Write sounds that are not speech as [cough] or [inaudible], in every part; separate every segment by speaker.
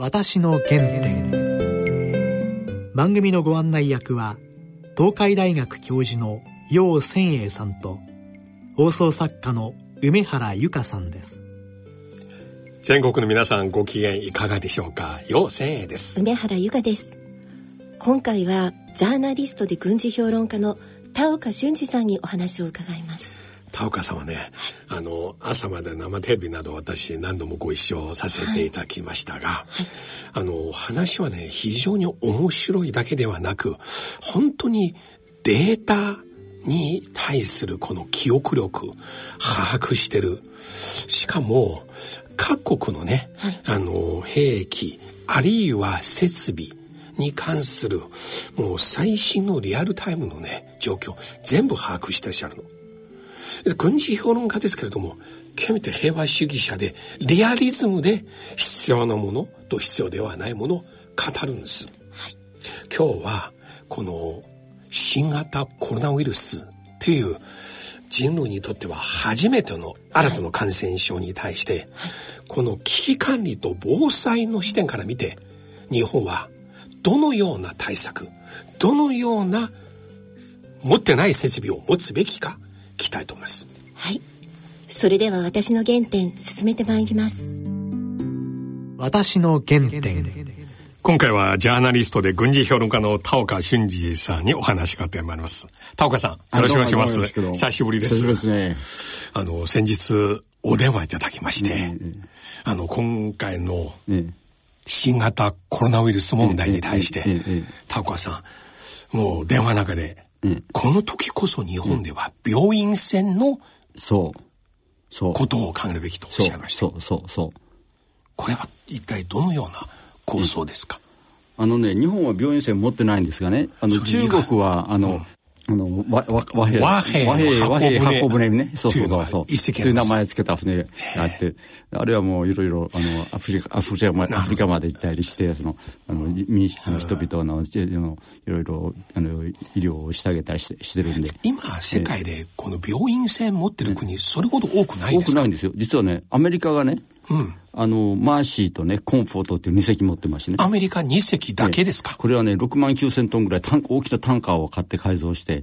Speaker 1: 私の原点。番組のご案内役は東海大学教授の楊千栄さんと放送作家の梅原由香さんです。
Speaker 2: 全国の皆さんご機嫌いかがでしょうか？楊千栄です。
Speaker 3: 梅原由香です。今回はジャーナリストで軍事評論家の田岡俊二さんにお話を伺います
Speaker 2: 田岡さんはね、あの朝まで生テレビなど私何度もご一緒させていただきましたが、はいはい、あの話はね非常に面白いだけではなく本当にデータに対するこの記憶力把握してる。しかも各国のね、はい、あの兵器あるいは設備に関するもう最新のリアルタイムのね状況全部把握してらっしゃるの。軍事評論家ですけれども極めて平和主義者でリアリズムで必要なものと必要ではないものを語るんです、はい、今日はこの新型コロナウイルスという人類にとっては初めての新たな感染症に対して、この危機管理と防災の視点から見て日本はどのような対策どのような持ってない設備を持つべきかきたいと思います。
Speaker 3: はい。それでは私の原点進めてまいります。
Speaker 1: 私の原点。
Speaker 2: 今回はジャーナリストで軍事評論家の田岡俊二さんにお話がってまいります。田岡さんよろしくお願いします。久しぶりです。
Speaker 4: ですね。
Speaker 2: あの先日お電話いただきまして、あの今回の新型コロナウイルス問題に対して、田岡さんもう電話の中でうん、この時こそ日本では病院船の、そう。そう。ことを考えるべきとおっしゃいました。
Speaker 4: そう、そう、そう。
Speaker 2: これは一体どのような構想ですか、
Speaker 4: あのね、日本は病院船持ってないんですがね、あの、中国は、あの、あの和和平。
Speaker 2: 和平
Speaker 4: 和平和平箱舟。にね。そうそうそう。そう。という名前つけた船があってあれはもういろいろあのアフリカアフリカまアフリカまで行ったりしてそのあの民あの人々ののいろいろあの医療をしてあげたりしてしてるんで。
Speaker 2: 今世界でこの病院船持ってる国、それほど多くないです
Speaker 4: か？多くないんですよ。実はねアメリカがねうんあの、マーシーとね、コンフォートっていう2隻持ってますね。
Speaker 2: アメリカ2隻だけですか、
Speaker 4: これはね、6万9千トンぐらいタン大きなタンカーを買って改造して、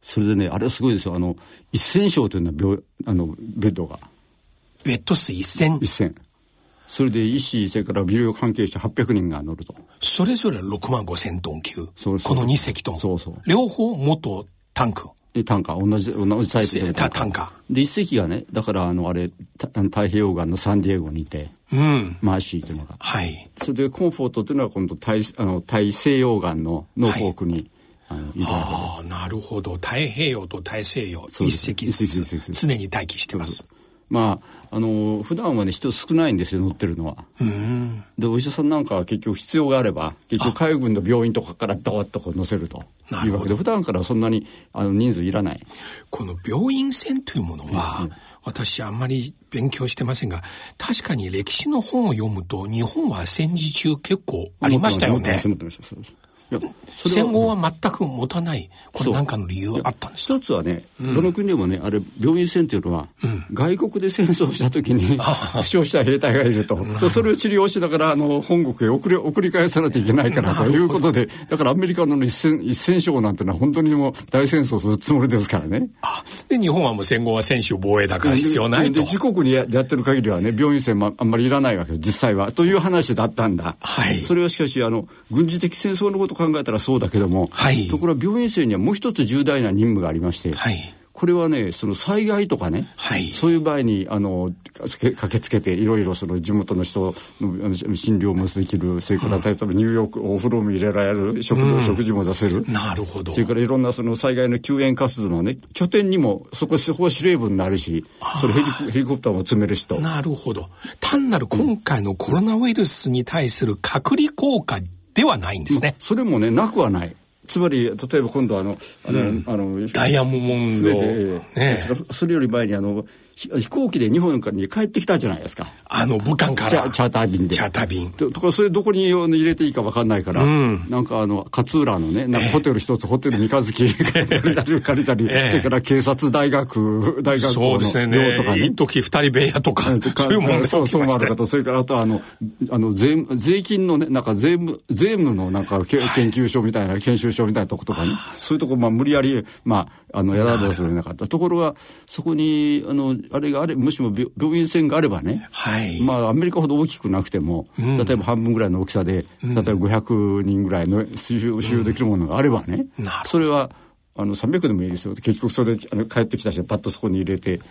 Speaker 4: それでね、あれはすごいですよ。あの、一千床というのは病、あの、ベッドが。
Speaker 2: ベッド数一千？
Speaker 4: 一千。それで医師、それから医療関係者800人が乗ると。
Speaker 2: それぞれ6万5千トン級。そうこの2隻とも。
Speaker 4: そうそう。
Speaker 2: 両方元タンク。
Speaker 4: タンカー同じ同じタイプ
Speaker 2: でタンカ
Speaker 4: ーで一隻がねだからあのあれ太平洋岸のサンディエゴにいて、うん、マーシーというのが。
Speaker 2: はい。
Speaker 4: それでコンフォートというのは今度大あの大西洋岸のノーフォークに、はい
Speaker 2: ああなるほど。太平洋と大西洋。一隻ずつ。常に待機してます。
Speaker 4: まああの普段はね人少ないんですよ乗ってるのは。でお医者さんなんかは結局必要があれば結局海軍の病院とかからドーッとこう乗せるというわけで普段からそんなにあの人数いらない。
Speaker 2: この病院船というものは、うん、私あんまり勉強してませんが確かに歴史の本を読むと日本は戦時中結構ありましたよね。戦後は全く持たない、これなんかの理由あったんです
Speaker 4: か？一つはね、うん、どの国でもね、あれ、病院船っていうのは、うん、外国で戦争した時に負傷した兵隊がいると、それを治療しながら、あの、本国へ送り送り返さなきゃいけないからということで、だからアメリカの一戦一戦勝なんてのは本当にもう大戦争するつもりですからね。
Speaker 2: で、日本はもう戦後は専守防衛だから必要ないと。
Speaker 4: で、自国にやってる限りはね、病院船もあんまりいらないわけ実際は。という話だったんだ。はい。それはしかし、あの、軍事的戦争のこと考えたらそうだけども、はい、ところが病院生にはもう一つ重大な任務がありまして、はい、これはねその災害とかね、はい、そういう場合にあの駆けつけていろいろその地元の人の診療もできるそれから例えばニューヨークお風呂も入れられる食堂、うん、食事も出せる。
Speaker 2: なるほど。
Speaker 4: それからいろんなその災害の救援活動のね拠点にもそこそこは司令部になるしそれヘリヘリコプターも積めるしと。
Speaker 2: なるほど。単なる今回のコロナウイルスに対する隔離効果ではないんですね。
Speaker 4: それもね、なくはない。つまり例えば今度あの、あの、うん、あの
Speaker 2: ダイヤモンド、
Speaker 4: ね、それより前にあの飛行機で日本に帰ってきたじゃないですか。
Speaker 2: あの、武漢から。
Speaker 4: チャチャーター便で。
Speaker 2: チャーター便。
Speaker 4: とか、それどこに入れていいか分かんないから、うん、なんかあの、勝浦のね、なんかホテル一つ、えー、ホテル三日月借りたり、借りたり、えー、それから警察大学、大学
Speaker 2: 校の寮とかね。一時二人部屋とか、[laughs] そういうもん
Speaker 4: そう、そうもあるかと、それからあとあの、あの、税、税金のね、なんか税務、税務のなんか研究所みたいな、研修所みたいなとことかね、そういうとこ、まあ無理やり、まあ、あの、やらざるをなかった。ところが、そこに、あの、あれがあれ、もしも病院船があればね、はい、まあ、アメリカほど大きくなくても、うん、例えば半分ぐらいの大きさで、例えば500人ぐらいの収容できるものがあればね、うん、それは、あの300でもいいですよ。結局それであの帰ってきた人パッとそこに入れてで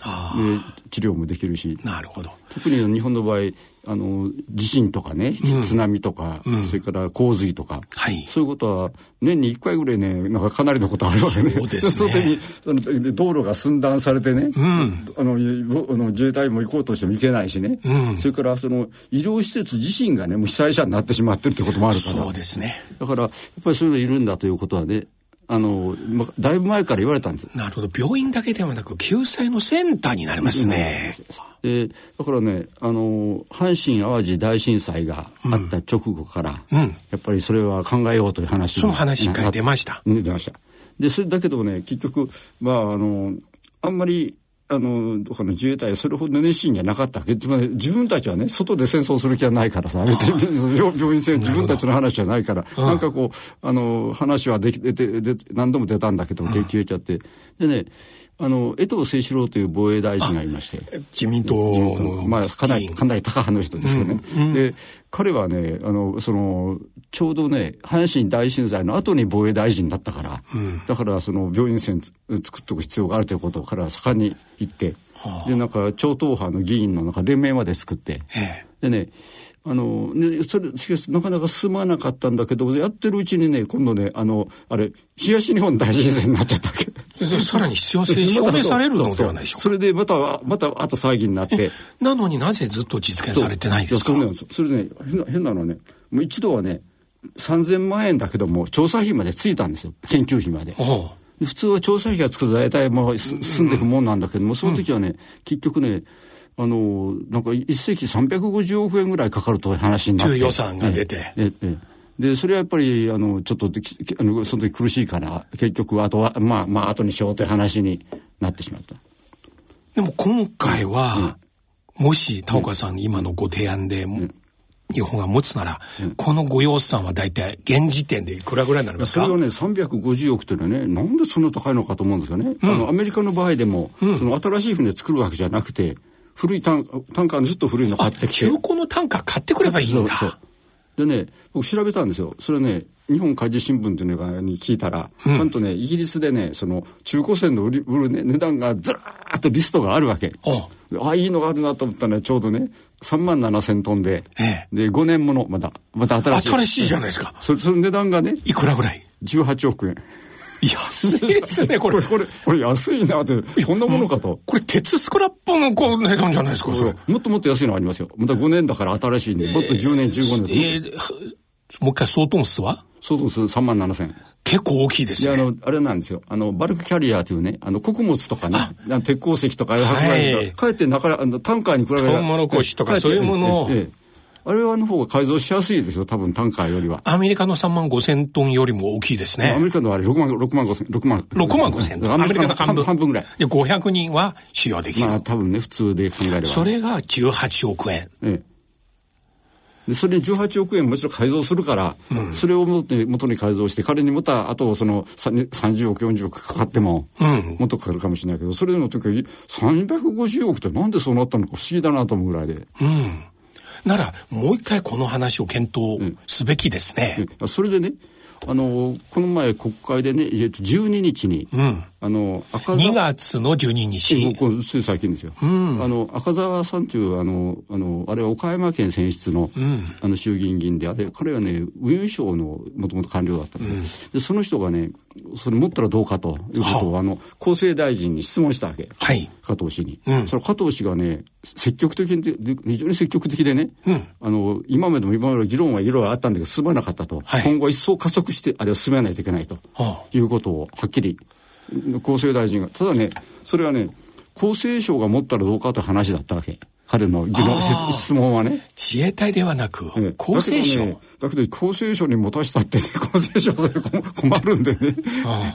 Speaker 4: 治療もできるし。
Speaker 2: なるほど。
Speaker 4: 特に日本の場合あの地震とかね、うん、津波とか、うん、それから洪水とか、はい、そういうことは年に1回ぐらいねなんかかなりのことあるわけね。そうですね。[laughs] そのに道路が寸断されてね、うん、あのあの自衛隊も行こうとしても行けないしね、それからその医療施設自身がねもう被災者になってしまってるってこともあるから。
Speaker 2: そうですね。
Speaker 4: だからやっぱりそういうのいるんだということはねあの、ま、だいぶ前から言われたんです。
Speaker 2: なるほど。病院だけではなく、救済のセンターになりますね。
Speaker 4: で、だからね、あの、阪神・淡路大震災があった直後から、うん、やっぱりそれは考えようという話
Speaker 2: その話が出ました。
Speaker 4: 出ました。で、それだけどね、結局、まあ、あの、あんまりあの、この自衛隊はそれほど熱心じゃなかったわけ。つまり自分たちはね、外で戦争する気はないからさ、別に病院戦自分たちの話じゃないから、なんかこう、あの、話はできて、で、何度も出たんだけど、消えちゃって。でね、あの、江藤誠志郎という防衛大臣がいまして。
Speaker 2: 自民党の。
Speaker 4: まあ、かなり、かなり高派の人ですよね。うんうん、で、彼はね、あの、その、ちょうどね、阪神大震災の後に防衛大臣だったから、うん、だからその病院線作っておく必要があるということを彼は盛んに言って、はあ、で、なんか超党派の議員のなんか連盟まで作って、でね、あの、ね、それ、しかし、なかなか進まなかったんだけど、やってるうちにね、今度ね、あの、あれ、東日本大震災になっちゃったわけ。
Speaker 2: さらに必要性証明されるのではないでしょうか。
Speaker 4: それで、また、また、あと騒ぎになって。
Speaker 2: なのになぜずっと実現されてないんですか
Speaker 4: それね、変な、変なのはね、もう一度はね、3000万円だけども、調査費までついたんですよ。研究費まで。普通は調査費がつくと大体もう進んでいくもんなんだけども、その時はね、結局ね、あの、なんか一世紀350億円ぐらいかかるという話になって。
Speaker 2: 予算が出て。ええ
Speaker 4: で、それはやっぱり、あの、ちょっと、あの、その時苦しいから、結局、あとは、まあ、まあ、後にしようという話になってしまった。
Speaker 2: でも今回は、うん、もし、田岡さん、今のご提案で、うん、日本が持つなら、うん、このご予算は大体、現時点でいくらぐらいになりますか？
Speaker 4: それがね、350億というのはね、なんでそんな高いのかと思うんですよね。あの、アメリカの場合でも、その新しい船作るわけじゃなくて、古いタンタンカーのずっと古いの買ってきて。
Speaker 2: 中古のタンカー買ってくればいいんだ。そう
Speaker 4: でね、僕調べたんですよ。それね、日本海事新聞っていうのに聞いたら、うん、ちゃんとね、イギリスでね、その中古船の売り売る、ね、値段がずらーっとリストがあるわけ。ああ、いいのがあるなと思ったら、ね、ちょうどね、3万7千トンで、ええ、で、5年もの、まだ、また新しい。
Speaker 2: 新しいじゃないですか。
Speaker 4: そその値段がね、
Speaker 2: いくらぐらい
Speaker 4: ?18 億円。
Speaker 2: 安いですね、[laughs] これ。
Speaker 4: これ、これ安いなって、こんなものかと。
Speaker 2: これ鉄スクラップのこう値段じゃないですか、それ。
Speaker 4: もっともっと安いのありますよ。また5年だから新しいんで、もっと10年、15年。えー、
Speaker 2: もう一回相当数は？
Speaker 4: 相当数3万7千。
Speaker 2: 結構大きいですね。
Speaker 4: あの、あれなんですよ。あの、バルクキャリアというね、あの、穀物とかね、鉄鉱石とか、はい、かえって中、あの、タンカーに比べ
Speaker 2: て。トウモロコシとかそういうものを。ええ
Speaker 4: あれはの方が改造しやすいですよ、多分タンカーよりは。
Speaker 2: アメリカの3万5千トンよりも大きいですね。
Speaker 4: アメリカのあれ6万、6万5千、6万。
Speaker 2: 6万5千トン。アメリカの半分。
Speaker 4: 半分ぐらい。
Speaker 2: で、500人は使用できる。ま
Speaker 4: あ多分ね、普通で考えれば。
Speaker 2: それが18億円。ええ。
Speaker 4: でそれに18億円もちろん改造するから、うん、それを元に元に改造して仮にまたあとその30億40億かかっても、うん、もっとかかるかもしれないけどそれでもとにかく350億ってなんでそうなったのか不思議だなと思うぐらいで。
Speaker 2: うん。なら、もう一回この話を検討すべきですね。
Speaker 4: うん、それでね、あの、この前国会でね、えっと、12日に、うん、あの、
Speaker 2: 赤2月の12日。
Speaker 4: こつい最近ですよ。うん、あの、赤澤さんという、あの、あの、あれは岡山県選出の、うん、あの、衆議院議員で、あれ、彼はね、運輸省のもともと官僚だったんで、うん、で、その人がね、それ持ったらどうかということを、あの、厚生大臣に質問したわけ。はい。加藤氏に。うん、それ加藤氏がね、積極的に、非常に積極的でね、うん、あの、今までも今まで議論はいろいろあったんだけど、進まなかったと。はい、今後一層加速して、あれを進めないといけないと、はあ、いうことをはっきり厚生大臣が、ただね、それはね、厚生省が持ったらどうかという話だったわけ。彼の質問はね。
Speaker 2: 自衛隊ではなく、厚生省、
Speaker 4: ね、だけど、厚生省に持たしたってね、厚生省それ [laughs] 困るんでね。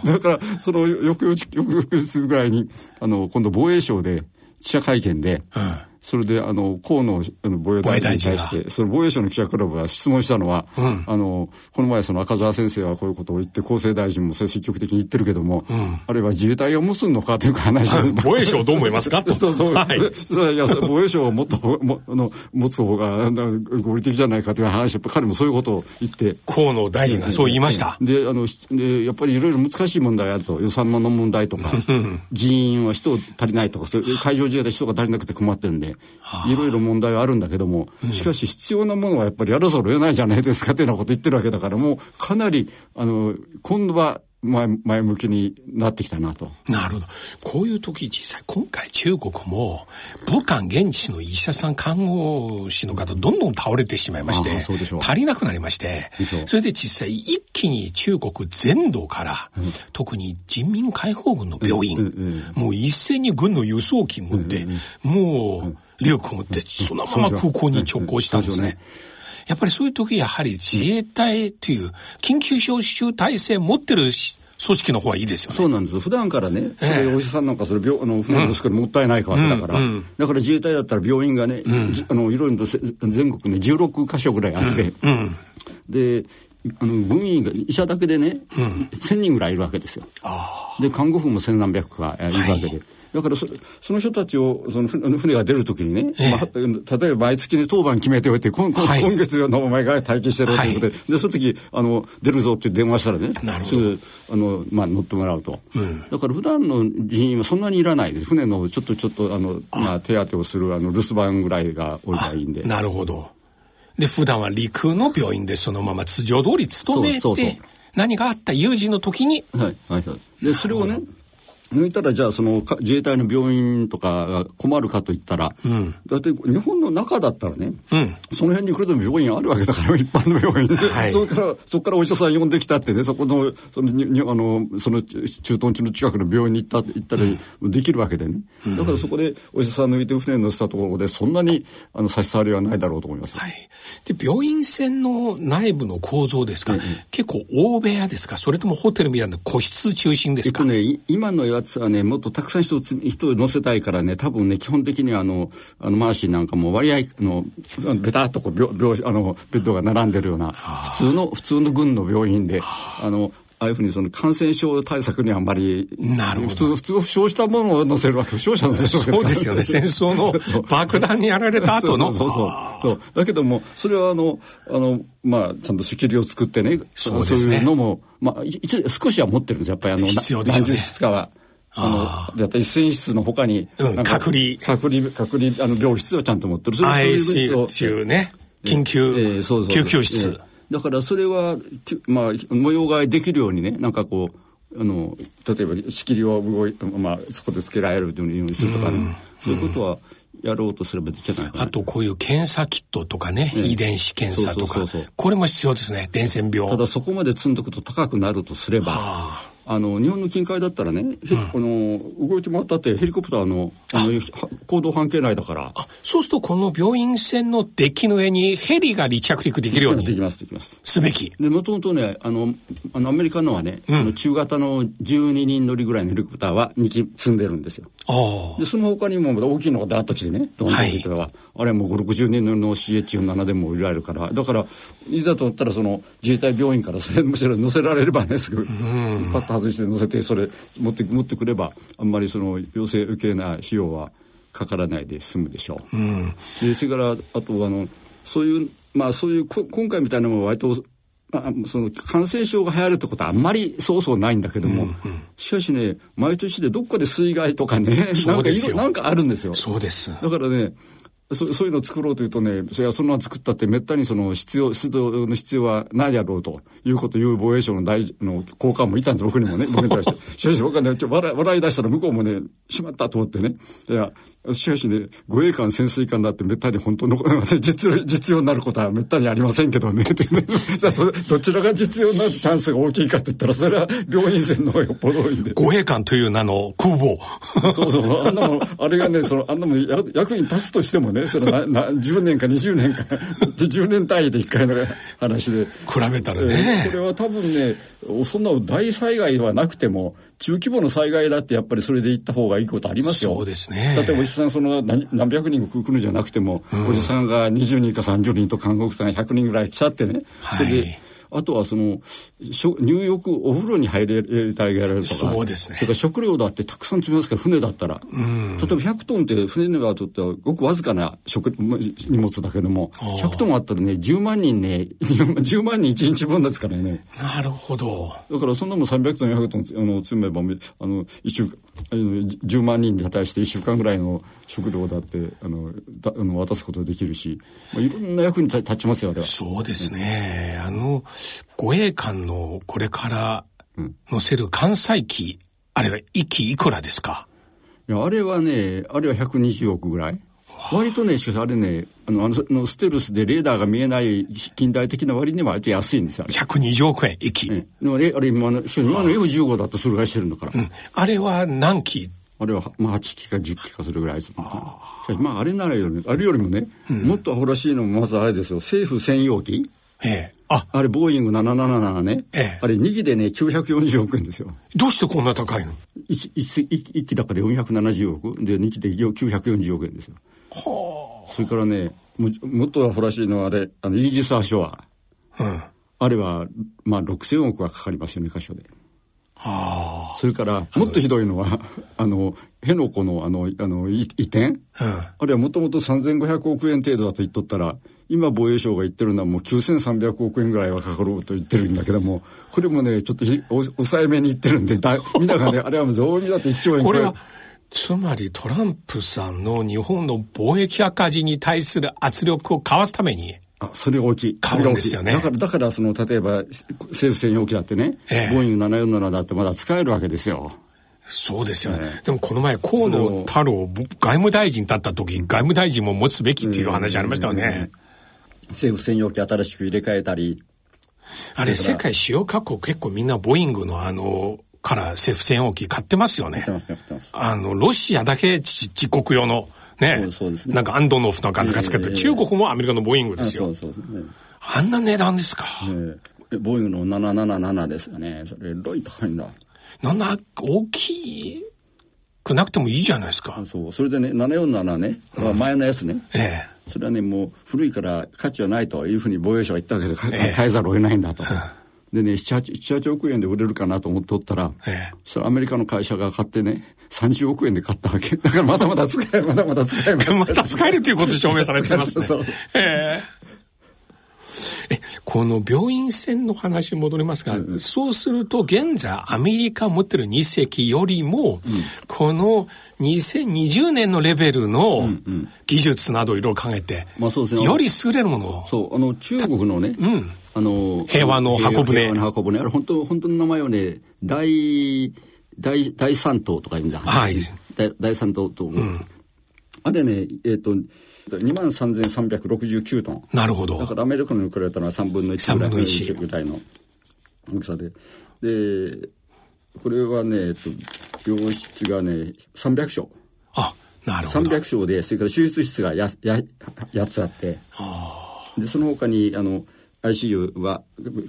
Speaker 4: だから、その翌々、翌々ぐらいに、あの、今度防衛省で記者会見で、うんそれで、あの、河野防衛大臣に対して、その防衛省の記者クラブが質問したのは、うん、あの、この前その赤澤先生はこういうことを言って、厚生大臣もそれ積極的に言ってるけども、うん、あるいは自衛隊を持つのかという話を。
Speaker 2: 防衛省どう思いますか？と。
Speaker 4: そうそう。はい。[laughs] それはいや、防衛省をもっと、も、あの、持つ方が合理的じゃないかという話、やっぱ彼もそういうことを言って。
Speaker 2: 河野大臣がそう言いました。
Speaker 4: で、あの、で、やっぱりいろいろ難しい問題あると、予算の問題とか、人員は人足りないとか、そういう海上自衛隊人が足りなくて困ってるんで、い。ろいろいろ問題はあるんだけども、しかし必要なものはやっぱりやらざるを得ないじゃないですかというようなこと言ってるわけだから、もうかなり、あの、今度は前前向きになってきたなと。
Speaker 2: なるほど。こういう時実際今回中国も武漢現地の医者さん看護師の方どんどん倒れてしまいまして足りなくなりましてそれで実際一気に中国全土から、うん、特に人民解放軍の病院、うんうんうん、もう一斉に軍の輸送機持って、もう、リュック持ってそのまま空港に直行したんですね。やっぱりそういう時やはり自衛隊という緊急招集体制持ってる組織の方がいいですよね。
Speaker 4: そうなんです。普段からね、それお医者さんなんかそれ病あの船ですからもったいないわけだから、うんうん、だから自衛隊だったら病院がね、うん、あのいろいろと全国ね16箇所ぐらいあって、であの軍員が医者だけでね、うん、1000人ぐらいいるわけですよ。で看護婦も千何百かいるわけで。はいだからそその人たちをその船が出るときにね、ええ、まあ、例えば毎月に当番決めておいて今,、はい、今月のお前が待機してろということではい、でその時あの出るぞって電話したらねすぐあの、まあ、乗ってもらうと、うん、だから普段の人員はそんなにいらないです。船のちょっとちょっとあのまあ、手当てをするあの留守番ぐらいが多いがいいんで。
Speaker 2: なるほど。で普段は陸の病院でそのまま通常通り勤めて何があった有事の時に
Speaker 4: はいはいはい。でそれをね抜いたらじゃあその自衛隊の病院とかが困るかといったら、うん、だって日本の中だったらね、うん、その辺に来ると病院あるわけだから一般の病院で、はい、それからそこからお医者さん呼んできたってねそこのそのにあのその駐屯地の近くの病院に行った行ったりできるわけでね、うん、だからそこでお医者さん抜いて船に乗せたところでそんなにあの差し障りはないだろうと思います、
Speaker 2: はい、で病院船の内部の構造ですか、結構大部屋ですか？それともホテルみたいな個室中心ですか、
Speaker 4: えっとね、今のやつはねもっとたくさん人を人を乗せたいからね多分ね基本的にはあのあのマーシーなんかも割合あのベタっとこう病病あのベッドが並んでるような普通の普通の軍の病院であのああいうふうにその感染症対策にあんまり、
Speaker 2: なるほど。
Speaker 4: 普通、普通負傷したものを載せるわけ、負傷者乗せ
Speaker 2: るわけそうですよね。戦争の爆弾にやられた後の。
Speaker 4: そうそうそうだけども、それはあの、あの、まあ、ちゃんと仕切りを作ってね、そうね。いうのも、まあ、一少しは持ってるんですやっぱりあの、
Speaker 2: 必要で何
Speaker 4: 十室かは。あの、だった一戦室のほかに、
Speaker 2: うん、隔離。
Speaker 4: 隔離、隔離、あの、病室をちゃんと持ってる。
Speaker 2: そういう ICU ね。緊急、えー、そうそう救急室。えー
Speaker 4: だからそれは、まあ、模様替えできるようにね、なんかこう、あの、例えば仕切りを動い、まあ、そこでつけられるようにするとかね、うん、そういうことは、やろうとすればできない、ね、
Speaker 2: あとこういう検査キットとかね、遺伝子検査とか。これも必要ですね伝染病。
Speaker 4: ただそこまで積んどくと高くなるとすれば、はあ、あの日本の近海だったらね、うん、あの動いてもらったってヘリコプターのあ。の行動半径内だから。
Speaker 2: あそうするとこの病院船のデッキの上にヘリが離着陸できるように
Speaker 4: できますできます。
Speaker 2: すべき。
Speaker 4: でもともとねあのあのアメリカのはね、うん、あの中型の12人乗りぐらいのヘリコプターは2機積んでるんですよ。でその他にも大きいのがダーッと来てねドンと来ては、は。い、あれもう560人乗りの CH47 でも売られるから。だからいざと思ったらその自衛隊病院からそれむしろ乗せられればねすぐ、うん、パッと外して乗せてそれれ持って持ってくればあんまりその要請受けな費用はかからないで済むでしょう。うん、でそれからあとあのそういうまあそういう今回みたいなのは割とまあ、その感染症が流行るってことはあんまりそうそうないんだけども、うんうん、しかしね毎年でどっかで水害とかねなんかなんかあるんですよ。
Speaker 2: そうです
Speaker 4: だからねそそういうのを作ろうというとね、それはそんな作ったってめったにその必要、出動の必要はないやろうということを言う防衛省の大の交換もいたんです、僕にもね、僕に対して。しかし僕はね、ちょ笑笑い出したら向こうもね、しまったと思ってね、いや、しかしね、護衛艦潜水艦だってめったに本当の、[laughs] 実実用になることはめったにありませんけどね。[laughs] じゃあそれ、どちらが実用になるチャンスが大きいかって言ったら、それは病院船の方がよっぽど多いんで。
Speaker 2: 護衛艦という名の空母。[laughs]
Speaker 4: そうそう、あんなもあれがね、その、あんなも役に立つとしてもね、そのなな10年か20年か、10年単位で1回の話で。
Speaker 2: 比べたらね。
Speaker 4: これは多分ね、そんな大災害はなくても、中規模の災害だってやっぱりそれで行った方がいいことありますよ。
Speaker 2: そうですね。
Speaker 4: 例えばおじさんその何何百人来るんじゃなくても、うん、おじさんが20人か30人と看護婦さんが100人ぐらい来ちゃってね、それであとはその入浴お風呂に入れてあげられるとか。
Speaker 2: そうですね。
Speaker 4: それから食料だってたくさん積みますから船だったら、うん、例えば100トンって船がとってはごくわずかな食荷物だけども100トンあったらね10万人ね [laughs] 10万人1日分ですからね。
Speaker 2: なるほど。
Speaker 4: だからそんなもん300トン400トンあの積めばあの一週あの10万人に対して1週間ぐらいの食料だってあのだあの渡すことができるし、まあ、いろんな役に立ちますよあれは。
Speaker 2: そうですね、あの護衛艦のこれから乗せる艦載機、あれは1機いくらですか？
Speaker 4: いやあれはねあれは120億ぐらい。割とねしかしあれねあのあのステルスでレーダーが見えない近代的な割には割と安いんですよ
Speaker 2: 120億円1機、
Speaker 4: ね、でもねあれ今の今の F15 だとそれぐらいしてるんだから、うん、
Speaker 2: あれは何機？
Speaker 4: あれは、まあ、8機か10機かそれぐらいですもん、ね、まあ、あれならより、あれよりもね、うん、もっとアホらしいのもまずあれですよ、政府専用機。ええ。ああれ、ボーイング777ね。ええ。あれ、2機でね、940億円ですよ。
Speaker 2: どうしてこんな高いの
Speaker 4: ？1, 1, 1機だかで470億。で、2機で940億円ですよ。はあ。それからね、ももっとアホらしいのはあれ、あの、イージス・アショア。うん。あれは、まあ、6000億はかかりますよね、箇所で。それからもっとひどいのはあの辺野古のあのあの移転、うん、あれはもともと3500億円程度だと言っとったら今防衛省が言ってるのはもう9300億円ぐらいはかかると言ってるんだけどもこれもねちょっと抑えめに言ってるんでだみんながね [laughs] あれは増費だって1兆円
Speaker 2: これはつまりトランプさんの日本の貿易赤字に対する圧力をかわすために
Speaker 4: あ、それが大きい。
Speaker 2: 買うんですよね。
Speaker 4: だから、だから、その、例えば、政府専用機だってね、ええ、ボーイング747だってまだ使えるわけですよ。
Speaker 2: そうですよね。え、でもこの前、河野太郎外務大臣だった時、外務大臣も持つべきっていう話ありましたよね。
Speaker 4: 政府専用機新しく入れ替えたり。
Speaker 2: あれ、世界主要各国結構みんなボーイングのあの、から政府専用機買ってますよね。買ってますね、買ってます。あの、ロシアだけ自国用のね。そうですね。なんかアンドノフのガンガつけて、中国もアメリカのボーイングですよ。そうそうね。あんな値段ですか。
Speaker 4: えボーイングの777ですよね。それ、ロイ高いんだ。
Speaker 2: なんな、大きくなくてもいいじゃないですか。
Speaker 4: そう。それでね、747ね、うん、前のやつね。ええ。それはね、もう古いから価値はないというふうに防衛省は言ったわけで、ええ、変えざるを得ないんだと。でね、7、8, 7 8億円で売れるかなと思っておったら、ええ、そしたらアメリカの会社が買ってね、30億円で買ったわけ。だからまだまだ使え、まだまだ使えます。[laughs]
Speaker 2: また使えるということ証明されてますね。[laughs] そう。ええこの病院船の話に戻りますが、うん、そうすると現在アメリカ持ってる2隻よりも、うん、この2020年のレベルの技術などいろいろ考えて、まあそうですね、より優れるものを。
Speaker 4: そう、あの中国のね、うん、
Speaker 2: あの平和の箱舟。
Speaker 4: 平和の箱舟。あれ本当、本当の名前はね、大、大、大三島とか言うんだ。はい。大大三島と、うん、あれね、えっ、ー、と、2万3369トン。
Speaker 2: なるほど。
Speaker 4: だからアメリカの比べたら3分の1ぐらいの1ぐらいの大きさで。で、これはね、えっと、病室がね、300床。
Speaker 2: あ、なるほど。300
Speaker 4: 床で、それから手術室がや、や、8つあって、で、その他に、あの、ICU は、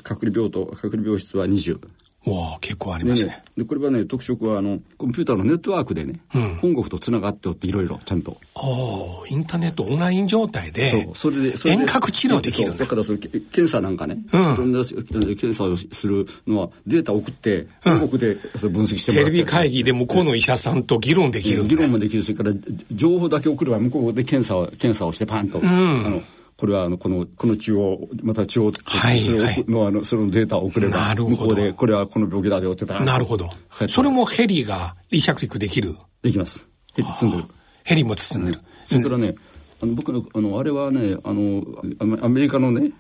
Speaker 4: 隔離病棟、隔離病室は20。
Speaker 2: わあ結構ありますね。
Speaker 4: ね、でこれはね特色はあのコンピューターのネットワークでね、うん、本国とつながっておっていろいろちゃんと。
Speaker 2: ああインターネットオンライン状態でそれで遠隔治療できるん
Speaker 4: だだからそれ検査なんかね、うん、検査をするのはデータを送って本国で分析してもらって、
Speaker 2: テレビ会議で向こうの医者さんと議論できる
Speaker 4: 議論もできる。それから情報だけ送れば向こうで検査を検査をしてパンと、うん、あのこれはあのこのこの中央また中央はいはい、のあのそのデータを送れば向こうでこれはこの病気だよって
Speaker 2: なるほど。それもヘリが離着陸できる？
Speaker 4: できます。ヘリ包んでる。
Speaker 2: ヘリも包んでる、
Speaker 4: それからねあの僕のあのあれはねあのアメリカのね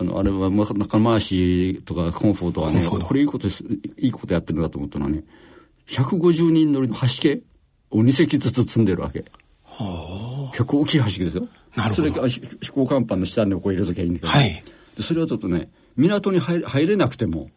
Speaker 4: あのあれは中回しとかコンフォートはねこれいいこといいことやってるんだと思ったのはね150人乗りの橋系を2隻ずつ積んでるわけ。結構大きい橋ですよ。
Speaker 2: それ
Speaker 4: 飛行甲板の下にこう入れときゃいいんだけど、はい、でそれはちょっとね港に入入れなくても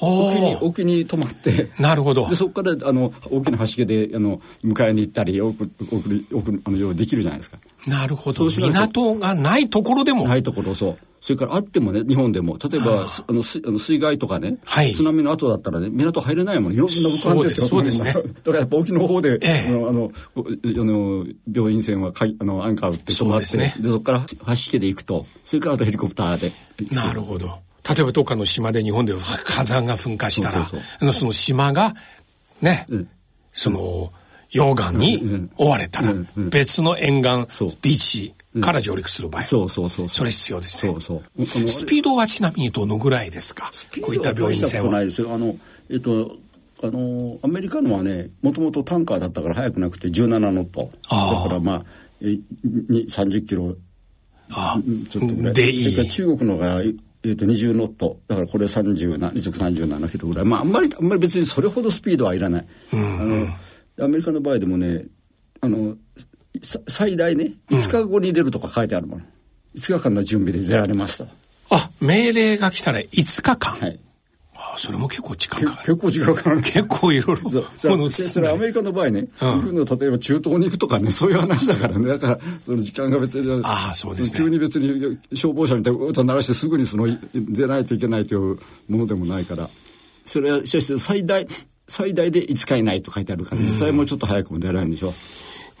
Speaker 4: 沖に沖に泊まって。
Speaker 2: なるほど。
Speaker 4: でそこからあの大きな橋であの迎えに行ったり送送送あのようできるじゃないですか。
Speaker 2: なるほど。港がないところでも。
Speaker 4: ないところそう。それからあってもね日本でも例えばあのあの水害とかね、はい、津波の後だったらね港入れないもんいろんな
Speaker 2: ことあってそうですね。[laughs] だ
Speaker 4: からやっぱ沖の方で、ええ、あのあのの病院船はかいあのアンカー打って止まってそ,、ね、でそこから橋家で行くとそれからあとヘリコプターで。
Speaker 2: なるほど例えばどっかの島で日本で火山が噴火したら、その島が、ね、うん、その、溶岩に追われたら、別の沿岸、ビーチから上陸する場合。
Speaker 4: そうそうそう。
Speaker 2: それ必要ですね。そうそう。スピードはちなみにどのぐらいですか？こういった病院船は。
Speaker 4: ないですよ。あの、えっと、あの、アメリカのはね、もともとタンカーだったから速くなくて17ノット。だからまあ、え30キロあちょっとぐらい。でいい。中国のがえー、と20ノット。だからこれ30な時速37キロぐらい。まああんまりあんまり別にそれほどスピードはいらない、うん、あのアメリカの場合でもねあの最大ね5日後に出るとか書いてあるもの、うん、5日間の準備で出られますと。
Speaker 2: あ命令が来たら5日間？はいそれも結構時間かか
Speaker 4: る。結構時間かかる。
Speaker 2: 結構いろいろ。
Speaker 4: そそれアメリカの場合ね、うん、例えば中東に行くとかね、そういう話だからね、だからその時間が別に、
Speaker 2: ああ、そうです
Speaker 4: ね。急に別に消防車みたいに歌鳴らしてすぐにその出ないといけないというものでもないから、それはしかし最大、最大で5日以内と書いてあるから、実際もうちょっと早くも出られるんでしょ。う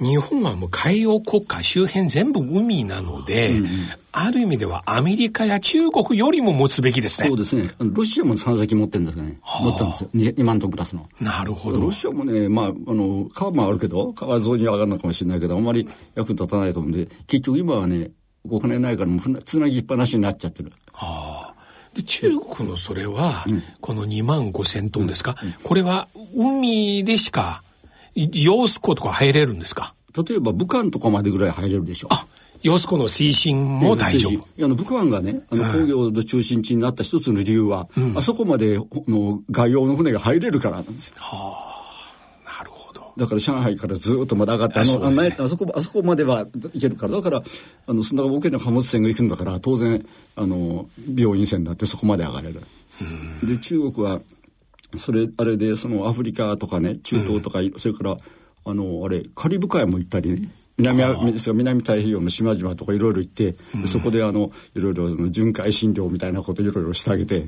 Speaker 2: 日本はもう海洋国家周辺全部海なので、うんうん、ある意味ではアメリカや中国よりも持つべきですね。
Speaker 4: そうですね。ロシアも3隻持ってるんですね。持ったんですよ。2, 万トンクラスの。
Speaker 2: なるほど。
Speaker 4: ロシアもね、まあ、あの、川もあるけど、川沿いには上がるのかもしれないけど、あんまり役に立たないと思うんで、結局今はね、お金ないからもうつなぎっぱなしになっちゃってる。は
Speaker 2: あ。で中国のそれは、うん、この2万5千トンですか、うんうん、これは海でしか揚子湖とか入れるんですか？
Speaker 4: 例えば武漢とかまでぐらい入れるでしょう。あ
Speaker 2: 揚子湖の水深も大丈夫。
Speaker 4: あの、武漢がね、あの、工業の中心地になった一つの理由は、うん、あそこまでの外洋の船が入れるからなんですよ。は
Speaker 2: あ、なるほど。
Speaker 4: だから上海からずっとまだ上がって、あの、ね、あそこ、あそこまでは行けるから、だから、あの、そんな大きな貨物船が行くんだから、当然、あの、病院船だってそこまで上がれる。で、中国は、それ、あれで、そのアフリカとかね、中東とか、うん、それから、あのあれカリブ海も行ったりね。南南太平洋の島々とかいろいろ行って、うん、そこであのいろいろ巡回診療みたいなこといろいろしてあげて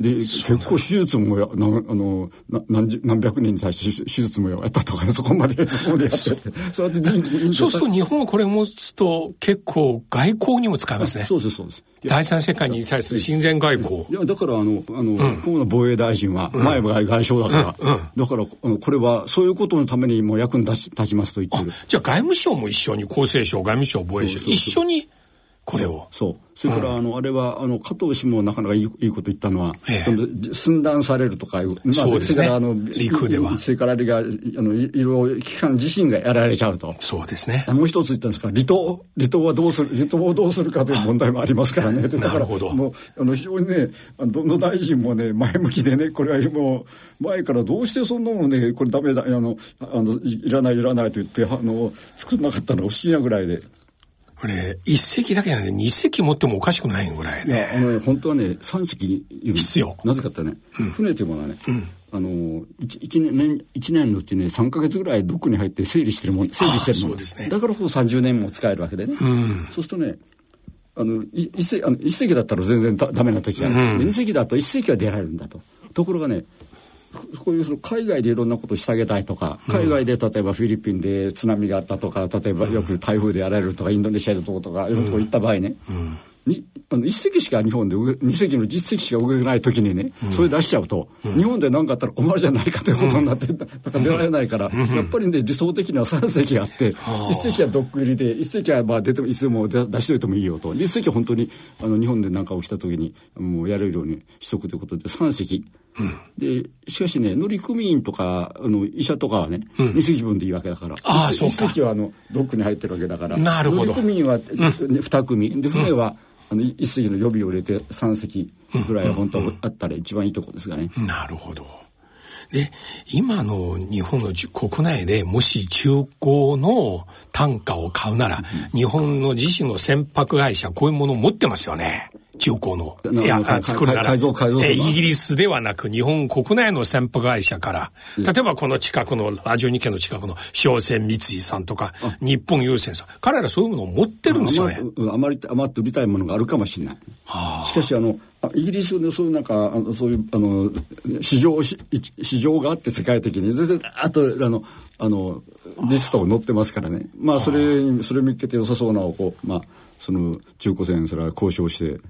Speaker 4: で結構手術もやなあのな何何百人に対して手術もやったとか、ね、そこまでそこまでやってて。
Speaker 2: そうやってそうすると日本はこれ持つと結構外交にも使えますね。
Speaker 4: そうですそうです。
Speaker 2: 第三世界に対する親善外交。
Speaker 4: いや、だから、あの、あの、うん、河野防衛大臣は、前は外相だから、うんうん、だから、これは、そういうことのためにも役に立ち立ちますと言ってる。
Speaker 2: じゃあ、外務省も一緒に、厚生省、外務省、防衛省、一緒に、これを。
Speaker 4: そう。それから、あの、あれは、あの、加藤氏もなかなかいいいいこと言ったのは、ええ、その寸断されるとか、ま
Speaker 2: あ、そうですね。あの、陸では。
Speaker 4: それからあれが、あの、いろいろ機関自身がやられちゃうと。
Speaker 2: そうですね。
Speaker 4: もう一つ言ったんですが、離島、離島はどうする、離島をどうするかという問題もありますからね。だから、もう、あの、非常にね、どの大臣もね、前向きでね、これはもう、前からどうしてそんなのね、これダメだ、あの、あの、いらないいらないと言って、あの、作らなかったのは不思議なぐらいで。
Speaker 2: これ、一隻だけなんで、二隻持ってもおかしくないぐらい、ね、いや、
Speaker 4: あの、ね、本当はね、三隻
Speaker 2: 必要。
Speaker 4: なぜかってね、うん、船というものはね、うん、あの一、一年、一年のうちね、三か月ぐらいどっに入って整理してるもん、整理してるもん。そうですね。だからこそ三十年も使えるわけでね。うん、そうするとね、あの、一隻、あの一隻だったら全然だダメな時じゃない。二、うん、隻だと一隻は出られるんだと。ところがね、こういうその海外でいろんなことをしてあげたいとか海外で例えばフィリピンで津波があったとか例えばよく台風でやられるとかインドネシアでとことかいろんなとこ行った場合ね、にあの1隻しか日本で2隻の実績しか動けない時にね、それ出しちゃうと、日本で何かあったら困るじゃないかということになって、だから出られないから、やっぱりね理想的には3隻あって、1隻はどっく入りで1隻はまあ出てもいつでも出しといてもいいよと。1隻は本当にあの日本で何か起きた時にもうやれるようにしとくということで3隻。でしかしね乗組員とかあの医者とかはね、うん、2隻分でいいわけだから。あ1隻はあのドックに入ってるわけだから。
Speaker 2: なるほど。
Speaker 4: 乗組員は、2組。で船は、あの一隻の予備を入れて3隻ぐらいは本当はあったら一番いいとこですがね。
Speaker 2: なるほど。で、今の日本の国内でもし中古の単価を買うなら、うん、日本の自身の船舶会社、こういうものを持ってますよね。中古の。いや、作るなら、えイギリスではなく日本国内の船舶会社から、例えばこの近くの、ラジオ日経の近くの商船三井さんとか、日本郵船さん、彼らそういうものを持ってるんですよね。
Speaker 4: あまり、余って売りたいものがあるかもしれない。しかし、あの、イギリスのそういうなんか、あのそういう、あの、市場、市場があって世界的に、全然、あと、あの、あの、リストを載ってますからね。まあ、それ、それ見っけて良さそうなをこう、まあ、その、中古船、それは交渉して、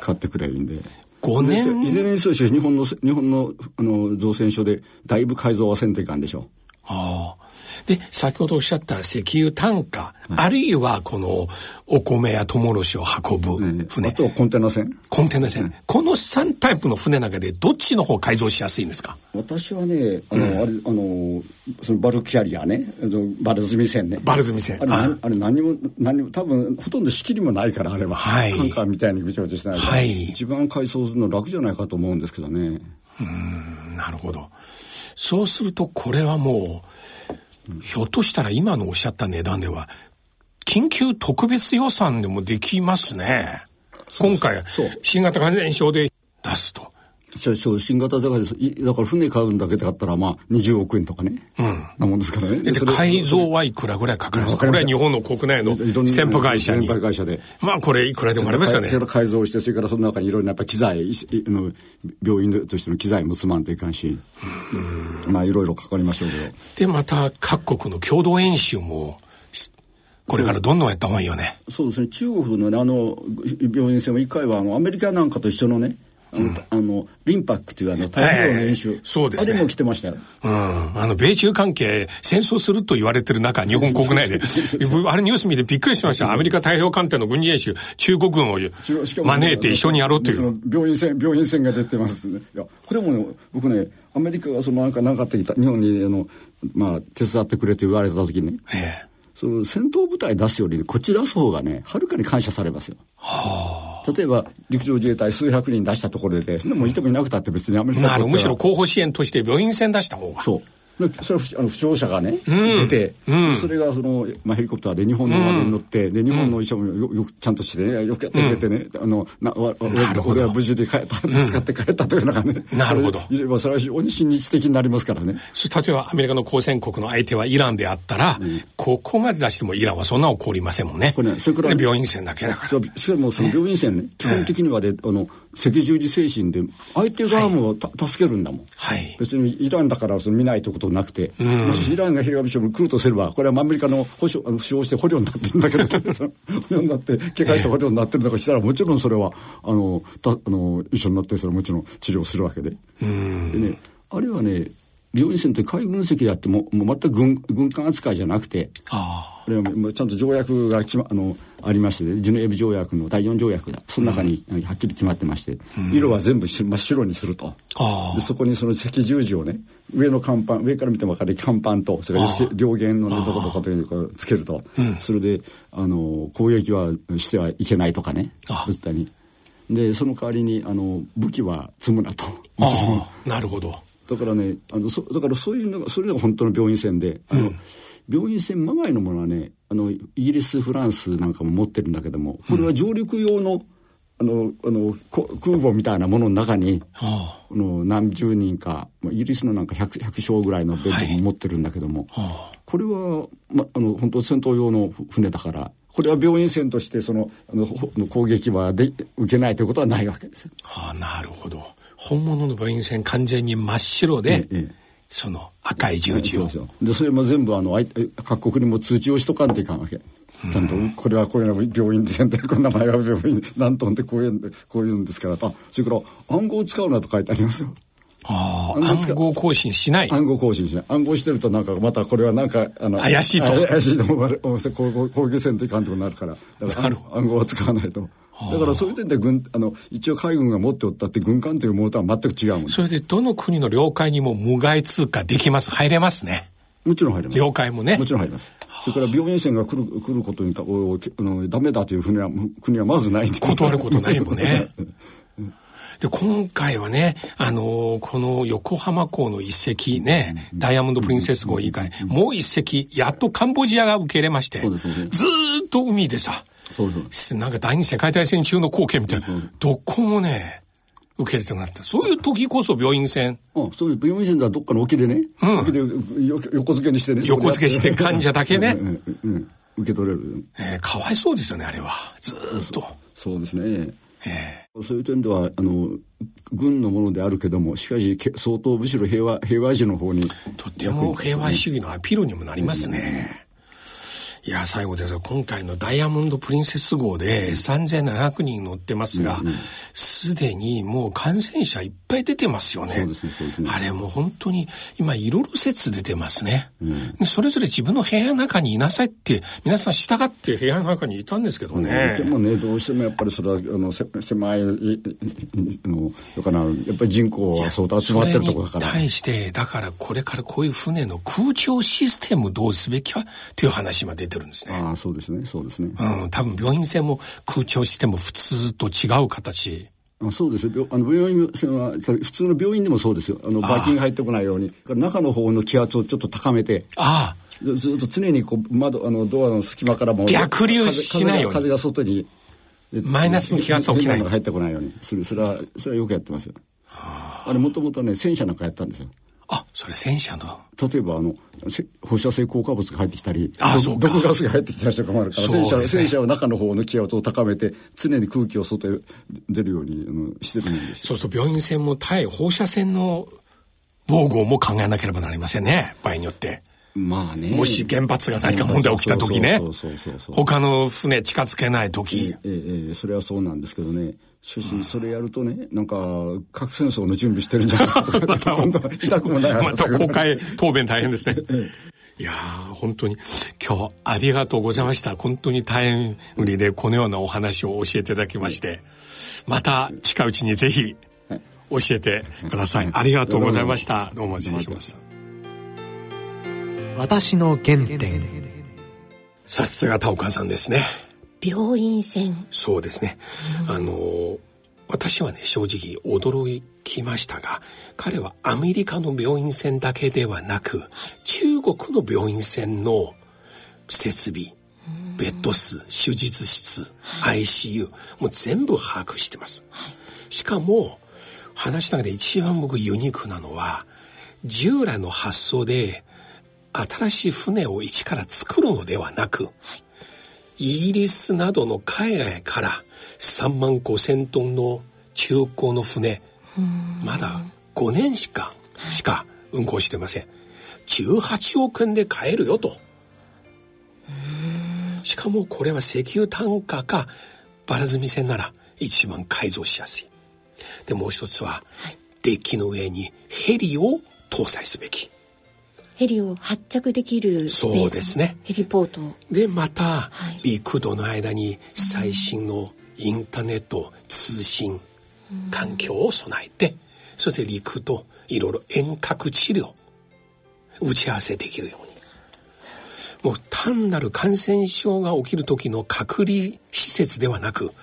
Speaker 4: 買ってくれるんで。
Speaker 2: 5年？
Speaker 4: いずれにせよ日本の、日本の、あの、造船所でだいぶ改造はせんといかんでしょう。
Speaker 2: ああ。で、先ほどおっしゃった石油単価、はい、あるいはこのお米やトウモロシを運ぶ船。
Speaker 4: あとコンテナ船。
Speaker 2: コンテナ船。この3タイプの船の中でどっちの方改造しやすいんですか？
Speaker 4: 私はね、あの、うん、あれ、あの、そのバルキャリアね、バル積み船ね。
Speaker 2: バル積み船。
Speaker 4: あれ、あれ何も、何も、多分ほとんど仕切りもないから、あれは。はい。タンカーみたいにぐちゃぐちゃしないから。はい。一番改装するの楽じゃないかと思うんですけどね。
Speaker 2: うん、なるほど。そうすると、これはもう、ひょっとしたら今のおっしゃった値段では、緊急特別予算でもできますね。今回、新型感染症で出すと。
Speaker 4: そうそう新型だからだから船買うんだけで買ったらまあ20億円とかね、うん、なもんですからね。
Speaker 2: で改造はいくらぐらいかかるんですか？これは日本の国内の船舶会社に。
Speaker 4: 船舶会社で。
Speaker 2: まあこれいくらでもありますよね。
Speaker 4: それ改造してそれからその中にいろいろなやっぱ機材の病院としての機材も積まんといかんし、うん、まあいろいろかかりましょうけど。
Speaker 2: でまた各国の共同演習もこれからどんどんやった方がいいよね。
Speaker 4: そうですね。中国の、ね、あの病院船も一回はあのアメリカなんかと一緒のねあの、リンパックっていうあの、太平洋の演習、
Speaker 2: そうです、ね、
Speaker 4: あれも来てましたよ。
Speaker 2: うん。あの、米中関係、戦争すると言われてる中、日本国内で。[laughs] あれニュース見てびっくりしました。アメリカ太平洋艦隊の軍事演習、中国軍を招いて一緒にやろうという。
Speaker 4: 病院船、病院船が出てますね。いや、これもね、僕ね、アメリカがそのなんかなかった日本に、あの、まあ、手伝ってくれと言われた時にね。ええその戦闘部隊出すよりこっち出す方がねはるかに感謝されますよ。はあ、例えば陸上自衛隊数百人出したところででもいてもいなくたって別にアメリカ
Speaker 2: むしろ後方支援として病院船出した方が。
Speaker 4: そうそれはあの負傷者がね、うん、出て、うん、それがその、まあ、ヘリコプターで日本の窓に乗って、うん、で日本の医者もよよくちゃんとしてねよくやってくれてね、あのなわ俺は無事で帰った使って帰ったというのがね、
Speaker 2: なるほど。
Speaker 4: いればそれは非常に親日的になりますからね。
Speaker 2: 例えばアメリカの交戦国の相手はイランであったら、ここまで出してもイランはそんな怒りませんもんね。これねそれから病院船だけだから。
Speaker 4: しかもその病院船ね基本的にはで、あの赤十字精神で相手側も、はい、助けるんだもん、はい、別にイランだからその見ないということなくて、うん、もしイランが平上将に来るとすればこれはアメリカの保障あの負傷 [laughs] して捕虜になってるんだけど捕虜になって警戒した捕虜になってるんだからしたらもちろんそれはあのたあの一緒になってそれはもちろん治療するわけで。でねあれはね病院船って海軍籍であってももう全く軍軍艦扱いじゃなくてこれはもうちゃんと条約がき、ま、あのありまして、ね、ジュネーブ条約の第4条約がその中にはっきり決まってまして、うん、色は全部真っ白にすると。でそこにその赤十字をね上の甲板上から見ても分かる甲板とそれから両舷のねどことかというのをつけると、それであの攻撃はしてはいけないとかね絶対に。でその代わりにあの武器は積むなと。もちろん。
Speaker 2: なるほど
Speaker 4: だからねあのそだからそういうのがそれが本当の病院船で、あの病院船まがいのものはねあのイギリスフランスなんかも持ってるんだけどもこれは上陸用の、あのあの空母みたいなものの中に、はあ、の何十人かイギリスのなんか 100, 100床ぐらいのベッドも持ってるんだけども、はいはあ、これは、ま、あの本当戦闘用の船だからこれは病院船としてそのあの攻撃はで受けないということはないわけです。
Speaker 2: はあ、なるほど本物の病院船完全に真っ白で、ええ、その赤い十字を。
Speaker 4: でそれも全部あの各国にも通知をしとかんといかんわけ。ちゃんとこれはこういうの病院でこの名前は病院何トンってこういうこういうんですからとそれから暗号を使うなと書いてありますよ。
Speaker 2: ああ、暗号更新しない。
Speaker 4: 暗号更新しない。暗号してるとなんかまたこれはなんかあ
Speaker 2: の怪しいと
Speaker 4: 怪しいと思われ攻撃せんといかんとなるからだから暗号は使わないと。だからそういう点で軍あの一応海軍が持っておったって軍艦というものとは全く違うもん
Speaker 2: それでどの国の領海にも無害通過できます。入れますね。
Speaker 4: もちろん入れます。
Speaker 2: 領海もね。
Speaker 4: もちろん入ります。それから病院船が来る来ることにあのダメだという船は国はまずない
Speaker 2: 断ることないもんね。[laughs] で、今回はね、あのー、この横浜港の一隻ね、ダイヤモンド・プリンセス号以外、もう一隻、やっとカンボジアが受け入れまして、ずっと海でさ、そうそうなんか第二次世界大戦中の光景みたいな、どこもね、受け入れてもらった。そういう時こそ病院船。
Speaker 4: あそういう病院船だどっかの沖でね、うん、沖で横付けにしてね。
Speaker 2: 横付けして患者だけね。うん
Speaker 4: うん、受け取れる。
Speaker 2: えー、かわいそうですよね、あれは。ずっと。
Speaker 4: そうですね。えー、そういう点では、あの、軍のものであるけども、しかし、相当むしろ平和、平和時の方に。
Speaker 2: とても平和主義のアピールにもなりますね。いや、最後ですが、今回のダイヤモンド・プリンセス号で3700人乗ってますが、すで、うんうん、にもう感染者いっぱい出てますよね。そうですね、そうですね。あれもう本当に、今いろいろ説出てますね、うん、それぞれ自分の部屋の中にいなさいって、皆さん従って部屋の中にいたんですけどね。
Speaker 4: でもね、どうしてもやっぱりそれは、あの、狭い、の、かな、やっぱり人口は相当集まってるところだから。
Speaker 2: 対して、だからこれからこういう船の空調システムどうすべきかという話まで出ててるんですね。
Speaker 4: ああ、そうですね、そうですね。
Speaker 2: うん、多分病院船も空調しても普通と違う形。
Speaker 4: あそうですよ。あの病院船は普通の病院でもそうですよ。あのばい菌が入ってこないように。中の方の気圧をちょっと高めて。ああ。ずっと常にこう窓あのドアの隙間からも
Speaker 2: 逆流しないよう
Speaker 4: に。風が外に。
Speaker 2: マイナスの気圧起きない
Speaker 4: 入ってこないようにする。それはそれはよくやってますよ。あれもともとね戦車なんかやったんですよ。
Speaker 2: あ、それ戦車の。
Speaker 4: 例えば、あの、放射性効果物が入ってきたり、毒ガスが入ってきたりとかもあるから、戦車、ね、戦車は中の方の気圧を高めて、常に空気を外へ出るようにしてるんです
Speaker 2: そうすると病院船も対放射線の防護も考えなければなりませんね、場合によって。
Speaker 4: まあね。
Speaker 2: もし原発が何か問題起きた時ね。他の船近づけない時。
Speaker 4: ええええ、それはそうなんですけどね。しかし、それやるとね、なんか、核戦争の準備してるんじゃないかとか、[laughs] また、痛くもない
Speaker 2: また公開答弁大変ですね。いや本当に今日ありがとうございました。本当に大変売りでこのようなお話を教えていただきまして、また近いうちにぜひ教えてください。ありがとうございました。どうも失礼します。
Speaker 1: 私の原点。
Speaker 2: さすが田岡さんですね。
Speaker 3: 病院船
Speaker 2: そうですね、うん、あの私はね正直驚きましたが彼はアメリカの病院船だけではなく中国の病院船の設備ベッド数手術室、はい、ICU もう全部把握してます、はい、しかも話の中で一番僕ユニークなのは従来の発想で新しい船を一から作るのではなく、はいイギリスなどの海外から3万5千トンの中古の船まだ5年しかしか運航してません。18億円で買えるよと。しかもこれは石油単価かバラ積み船なら一番改造しやすい。でもう一つは、デッキの上にヘリを搭載すべき
Speaker 3: ヘリを発着できる
Speaker 2: そうですね。
Speaker 3: ヘリポート。
Speaker 2: でまた、はい、陸路の間に最新のインターネット通信環境を備えてそして陸といろいろ遠隔治療打ち合わせできるように。もう単なる感染症が起きる時の隔離施設ではなく、はい、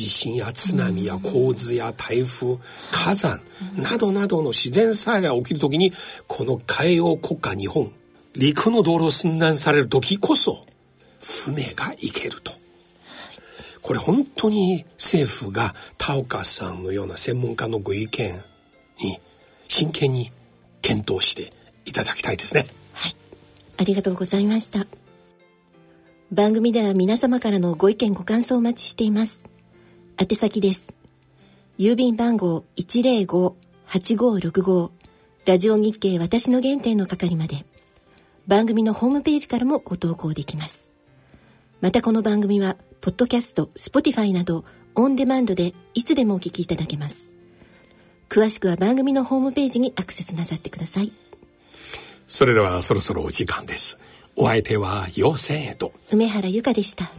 Speaker 2: 地震や津波や洪水や台風、火山などなどの自然災害が起きる時にこの海洋国家日本陸の道路寸断される時こそ船が行けると。これ本当に政府が田岡さんのような専門家のご意見に真剣に検討していただきたいですね。
Speaker 3: はいありがとうございました。番組では皆様からのご意見ご感想をお待ちしています。宛先です。郵便番号105-8565ラジオ日経私の原点の係まで番組のホームページからもご投稿できます。またこの番組は、ポッドキャスト、 Spotify など、オンデマンドでいつでもお聞きいただけます。詳しくは番組のホームページにアクセスなさってください。
Speaker 2: それではそろそろお時間です。お相手は陽線へと
Speaker 3: 梅原由香でした。